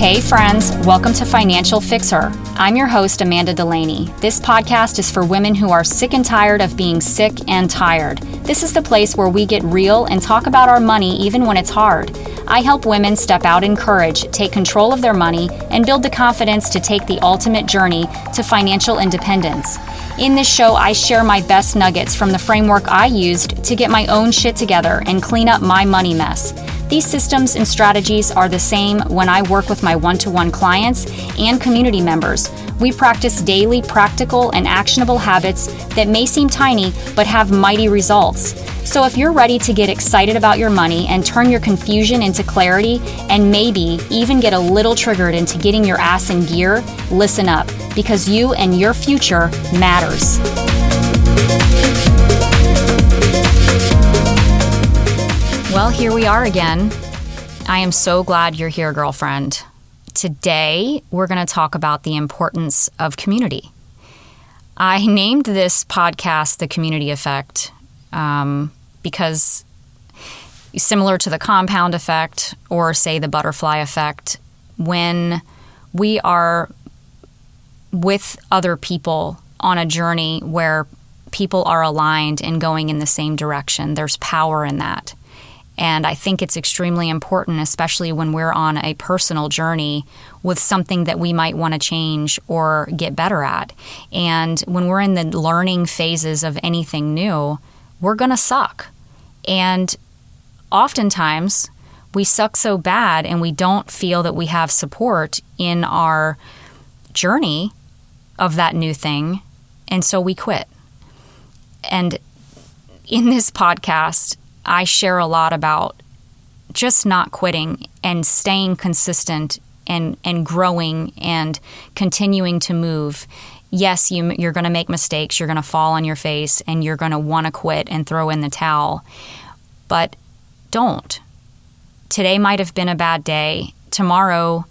Hey, friends, welcome to Financial FixHer. I'm your host, Amanda Delaney. This podcast is for women who are sick and tired of being sick and tired. This is the place where we get real and talk about our money even when it's hard. I help women step out in courage, take control of their money, and build the confidence to take the ultimate journey to financial independence. In this show, I share my best nuggets from the framework I used to get my own shit together and clean up my money mess. These systems and strategies are the same when I work with my one to one clients and community members. We practice daily, practical, and actionable habits that may seem tiny but have mighty results. So, if you're ready to get excited about your money and turn your confusion into clarity, and maybe even get a little triggered into getting your ass in gear, listen up because you and your future matters. Well, here we are again. I am so glad you're here, girlfriend. Today, we're going to talk about the importance of community. I named this podcast The Community Effect um, because, similar to the compound effect or, say, the butterfly effect, when we are with other people on a journey where people are aligned and going in the same direction, there's power in that. And I think it's extremely important, especially when we're on a personal journey with something that we might want to change or get better at. And when we're in the learning phases of anything new, we're going to suck. And oftentimes, we suck so bad and we don't feel that we have support in our journey of that new thing. And so we quit. And in this podcast, I share a lot about just not quitting and staying consistent and, and growing and continuing to move. Yes, you, you're going to make mistakes, you're going to fall on your face, and you're going to want to quit and throw in the towel. But don't. Today might have been a bad day. Tomorrow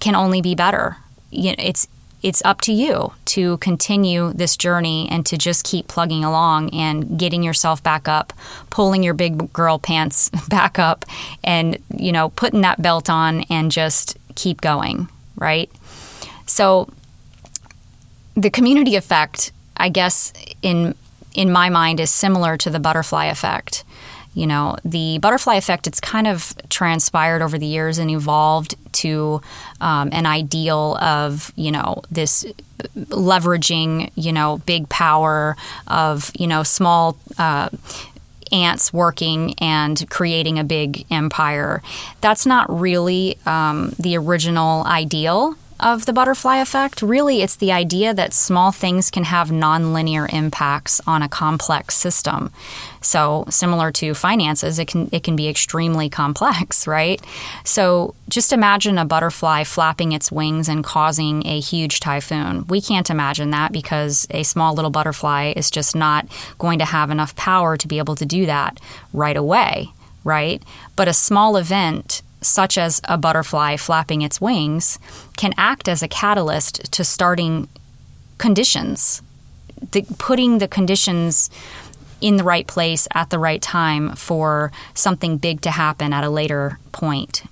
can only be better. You know, it's it's up to you to continue this journey and to just keep plugging along and getting yourself back up, pulling your big girl pants back up, and, you know, putting that belt on and just keep going, right? So, the community effect, I guess, in in my mind, is similar to the butterfly effect. You know, the butterfly effect, it's kind of transpired over the years and evolved to um, an ideal of, you know, this leveraging, you know, big power of, you know, small. Uh, ants working and creating a big empire. That's not really um, the original ideal of the butterfly effect. Really, it's the idea that small things can have nonlinear impacts on a complex system. So, similar to finances, it can it can be extremely complex, right? So, just imagine a butterfly flapping its wings and causing a huge typhoon. We can't imagine that because a small little butterfly is just not going to have enough power to be able to do that right away, right? But a small event such as a butterfly flapping its wings, can act as a catalyst to starting conditions, the, putting the conditions in the right place at the right time for something big to happen at a later point.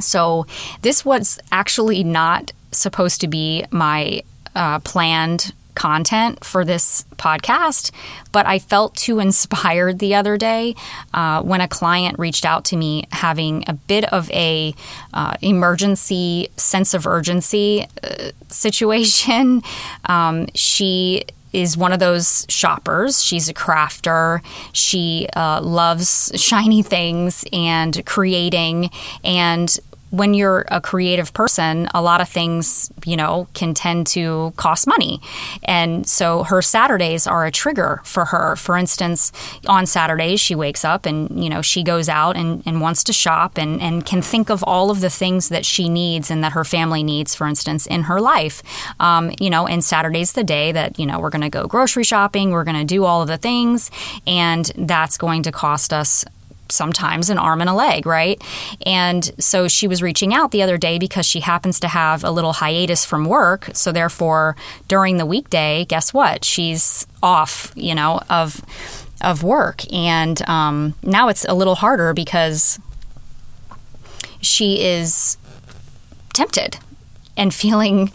So, this was actually not supposed to be my uh, planned content for this podcast, but I felt too inspired the other day uh, when a client reached out to me having a bit of a uh, emergency sense of urgency uh, situation. Um, she is one of those shoppers. She's a crafter. She uh, loves shiny things and creating. And when you're a creative person, a lot of things, you know, can tend to cost money. And so her Saturdays are a trigger for her. For instance, on Saturdays, she wakes up and, you know, she goes out and, and wants to shop and, and can think of all of the things that she needs and that her family needs, for instance, in her life. Um, you know, and Saturday's the day that, you know, we're going to go grocery shopping, we're going to do all of the things, and that's going to cost us sometimes an arm and a leg, right? And so she was reaching out the other day because she happens to have a little hiatus from work. So therefore, during the weekday, guess what? She's off, you know, of of work, and um, now it's a little harder because she is tempted and feeling,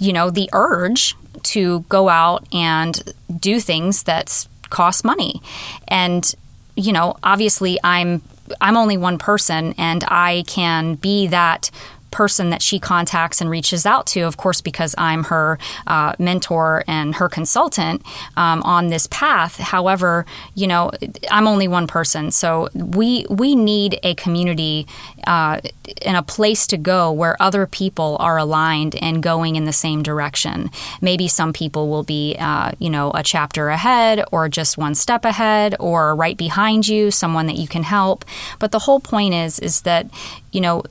you know, the urge to go out and do things that cost money. And, you know, obviously I'm I'm only one person and I can be that person that she contacts and reaches out to, of course, because I'm her uh, mentor and her consultant um, on this path. However, you know, I'm only one person, so we we need a community uh, and a place to go where other people are aligned and going in the same direction. Maybe some people will be, uh, you know, a chapter ahead or just one step ahead or right behind you, someone that you can help. But the whole point is, is that you know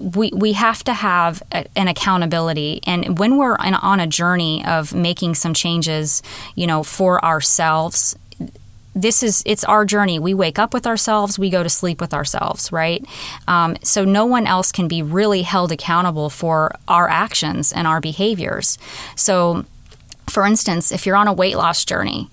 we, we have to have a, an accountability. And when we're in, on a journey of making some changes, you know, for ourselves, this is it's our journey. We wake up with ourselves we go to sleep with ourselves right? Um, so no one else can be really held accountable for our actions and our behaviors. So for instance if you're on a weight loss journey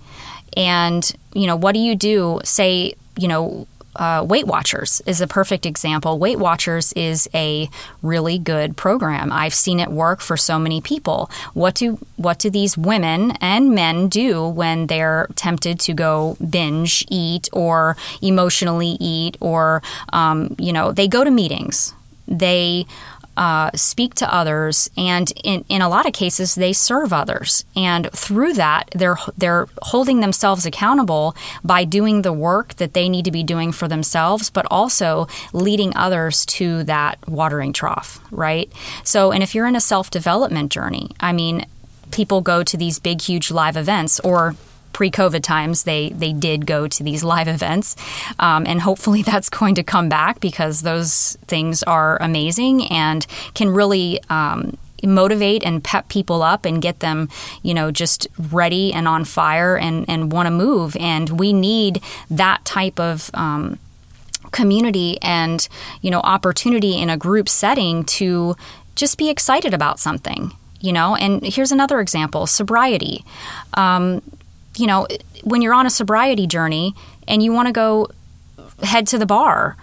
and you know what do you do? Say you know uh, Weight Watchers is a perfect example. Weight Watchers is a really good program. I've seen it work for so many people. What do what do these women and men do when they're tempted to go binge eat or emotionally eat or um, you know they go to meetings. They uh, speak to others, and in, in a lot of cases, they serve others. And through that, they're they're holding themselves accountable by doing the work that they need to be doing for themselves, but also leading others to that watering trough, right? So, and if you're in a self development journey, I mean, people go to these big, huge live events or pre-COVID times, they they did go to these live events, um, and hopefully that's going to come back because those things are amazing and can really. Um, motivate and pep people up and get them, you know, just ready and on fire and, and want to move. And we need that type of um, community and, you know, opportunity in a group setting to just be excited about something you know and here's another example sobriety um, you know, when you're on a sobriety journey and you want to go head to the bar,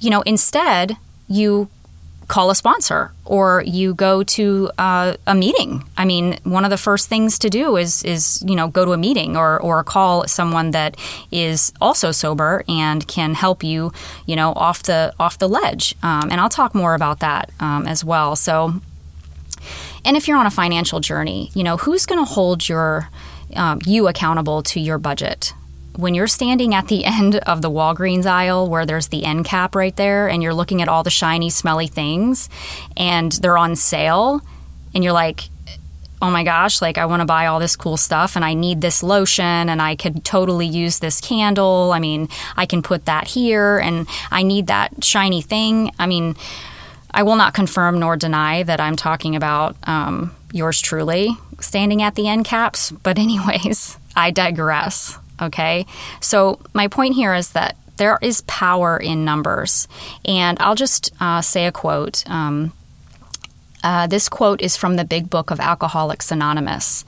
you know, instead you call a sponsor or you go to uh, a meeting. I mean, one of the first things to do is is you know go to a meeting or or call someone that is also sober and can help you you know off the off the ledge. Um, and I'll talk more about that um, as well. So, and if you're on a financial journey, you know who's going to hold your um, you accountable to your budget. When you're standing at the end of the Walgreens aisle where there's the end cap right there and you're looking at all the shiny, smelly things and they're on sale, and you're like, oh my gosh, like I want to buy all this cool stuff and I need this lotion and I could totally use this candle. I mean, I can put that here and I need that shiny thing. I mean, I will not confirm nor deny that I'm talking about um, yours truly standing at the end caps. But, anyways, I digress. Okay. So, my point here is that there is power in numbers. And I'll just uh, say a quote. Um, uh, this quote is from the big book of Alcoholics Anonymous.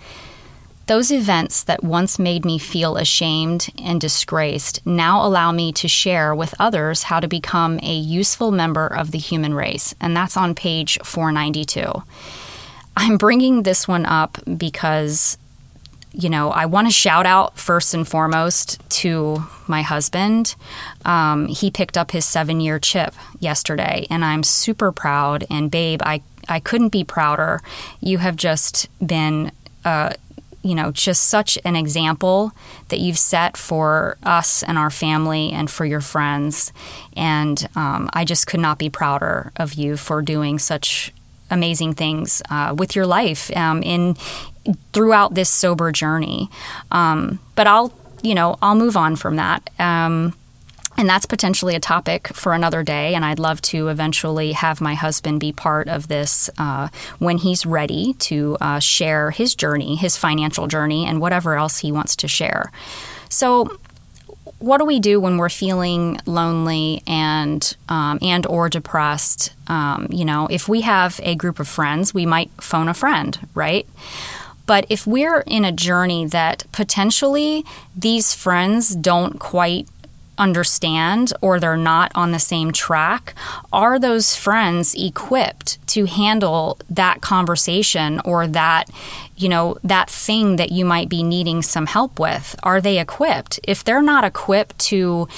Those events that once made me feel ashamed and disgraced now allow me to share with others how to become a useful member of the human race. And that's on page 492. I'm bringing this one up because, you know, I want to shout out first and foremost to my husband. Um, he picked up his seven year chip yesterday, and I'm super proud. And, babe, I, I couldn't be prouder. You have just been. Uh, you know, just such an example that you've set for us and our family and for your friends. And um, I just could not be prouder of you for doing such amazing things uh, with your life um, in throughout this sober journey. Um, but I'll you know I'll move on from that. Um, and that's potentially a topic for another day. And I'd love to eventually have my husband be part of this uh, when he's ready to uh, share his journey, his financial journey, and whatever else he wants to share. So, what do we do when we're feeling lonely and um, and or depressed? Um, you know, if we have a group of friends, we might phone a friend, right? But if we're in a journey that potentially these friends don't quite understand or they're not on the same track, are those friends equipped to handle that conversation or that, you know, that thing that you might be needing some help with? Are they equipped? If they're not equipped to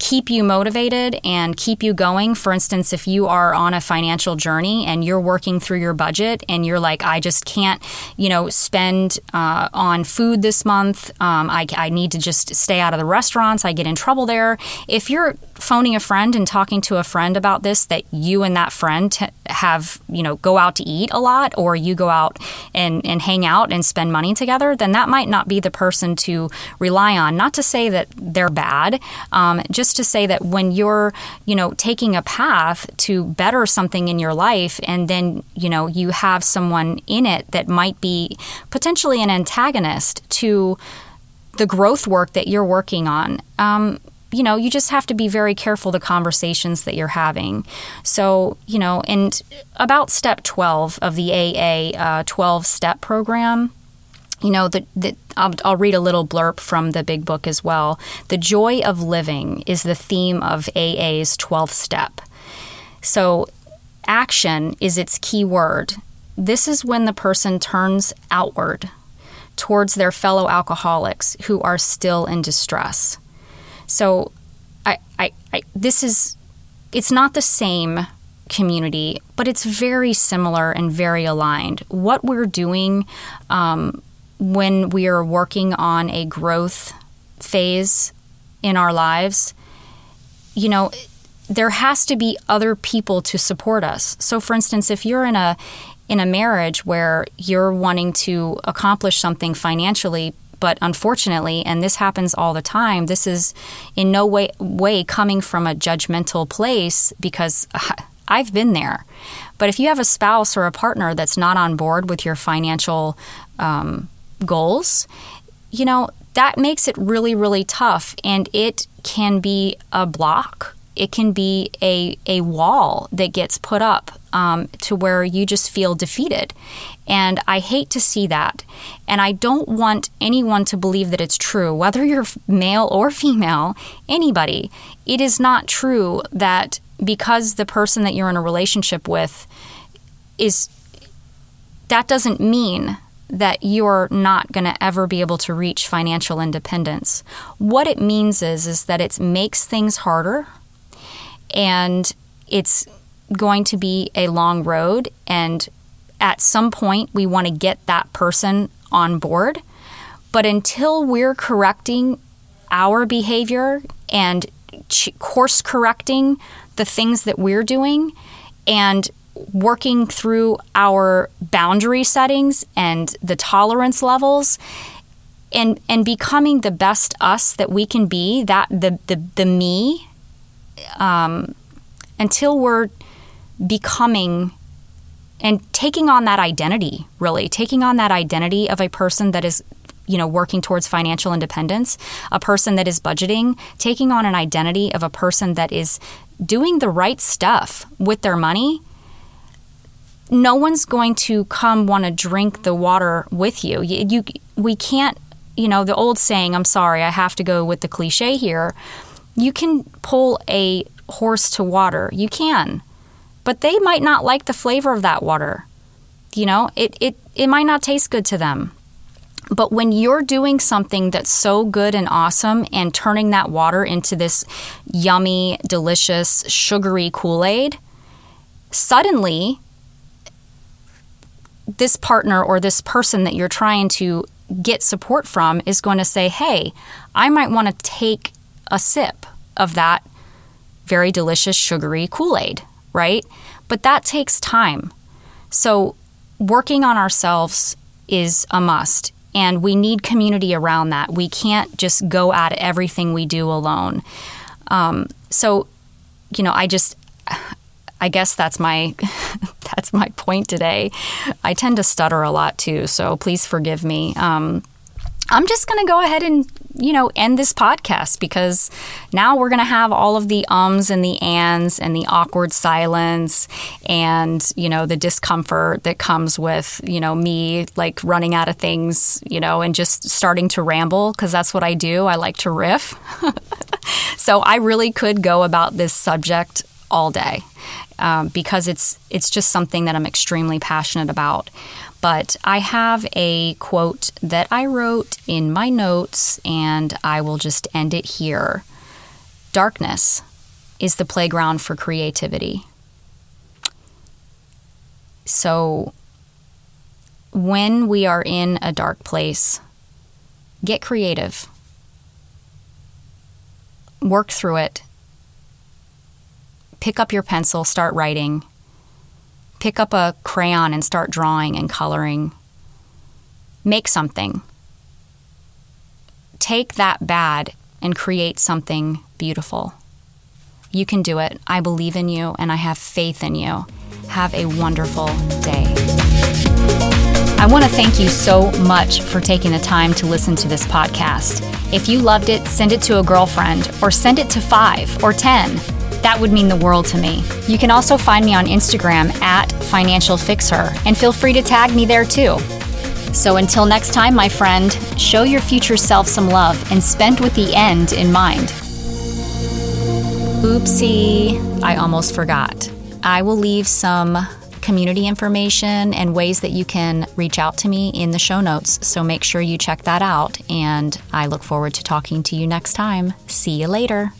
keep you motivated and keep you going. For instance, if you are on a financial journey and you're working through your budget and you're like, I just can't, you know, spend uh, on food this month. Um, I, I need to just stay out of the restaurants. I get in trouble there. If you're phoning a friend and talking to a friend about this, that you and that friend have, you know, go out to eat a lot or you go out and, and hang out and spend money together, then that might not be the person to rely on. Not to say that they're bad, um, just just to say that when you're, you know, taking a path to better something in your life and then, you know, you have someone in it that might be potentially an antagonist to the growth work that you're working on. Um, you know, you just have to be very careful the conversations that you're having. So, you know, and about step 12 of the AA uh, 12 step program, you know, the, the, I'll, I'll read a little blurb from the big book as well. The joy of living is the theme of AA's 12th step. So, action is its key word. This is when the person turns outward towards their fellow alcoholics who are still in distress. So, I, I, I this is, it's not the same community, but it's very similar and very aligned. What we're doing um, when we are working on a growth phase in our lives, you know, there has to be other people to support us. So for instance, if you're in a in a marriage where you're wanting to accomplish something financially but unfortunately and this happens all the time this is in no way way coming from a judgmental place because I've been there. But if you have a spouse or a partner that's not on board with your financial um, goals, you know, that makes it really, really tough. And it can be a block. It can be a, a wall that gets put up um, to where you just feel defeated. And I hate to see that. And I don't want anyone to believe that it's true, whether you're male or female, anybody. It is not true that because the person that you're in a relationship with is, that doesn't mean that you're not going to ever be able to reach financial independence. What it means is is that it makes things harder and it's going to be a long road and at some point we want to get that person on board. But until we're correcting our behavior and course correcting the things that we're doing and working through our boundary settings and the tolerance levels and and becoming the best us that we can be that the the, the me um, until we're becoming and taking on that identity really taking on that identity of a person that is you know working towards financial independence a person that is budgeting taking on an identity of a person that is doing the right stuff with their money no one's going to come want to drink the water with you. you. You, we can't, you know, the old saying, I'm sorry, I have to go with the cliche here. You can pull a horse to water. You can. But they might not like the flavor of that water. You know, it, it, it might not taste good to them. But when you're doing something that's so good and awesome and turning that water into this yummy, delicious, sugary Kool Aid, suddenly this partner or this person that you're trying to get support from is going to say, hey, I might want to take a sip of that very delicious sugary Kool Aid, right? But that takes time. So, working on ourselves is a must, and we need community around that. We can't just go at everything we do alone. Um, so, you know, I just, I guess that's my that's my point today. I tend to stutter a lot too, so please forgive me. Um, I'm just going to go ahead and you know end this podcast because now we're going to have all of the ums and the ands and the awkward silence and you know the discomfort that comes with you know me like running out of things you know and just starting to ramble because that's what I do. I like to riff. so I really could go about this subject all day um, because it's it's just something that I'm extremely passionate about. But I have a quote that I wrote in my notes, and I will just end it here. Darkness is the playground for creativity. So, when we are in a dark place, get creative, work through it, pick up your pencil, start writing, pick up a crayon and start drawing and coloring, make something. Take that bad and create something beautiful. You can do it. I believe in you and I have faith in you. Have a wonderful day. I want to thank you so much for taking the time to listen to this podcast. If you loved it, send it to a girlfriend or send it to five or 10. That would mean the world to me. You can also find me on Instagram at Financial FixHer and feel free to tag me there too. So until next time, my friend, show your future self some love and spend with the end in mind. Oopsie, I almost forgot. I will leave some community information and ways that you can reach out to me in the show notes. So make sure you check that out. And I look forward to talking to you next time. See you later.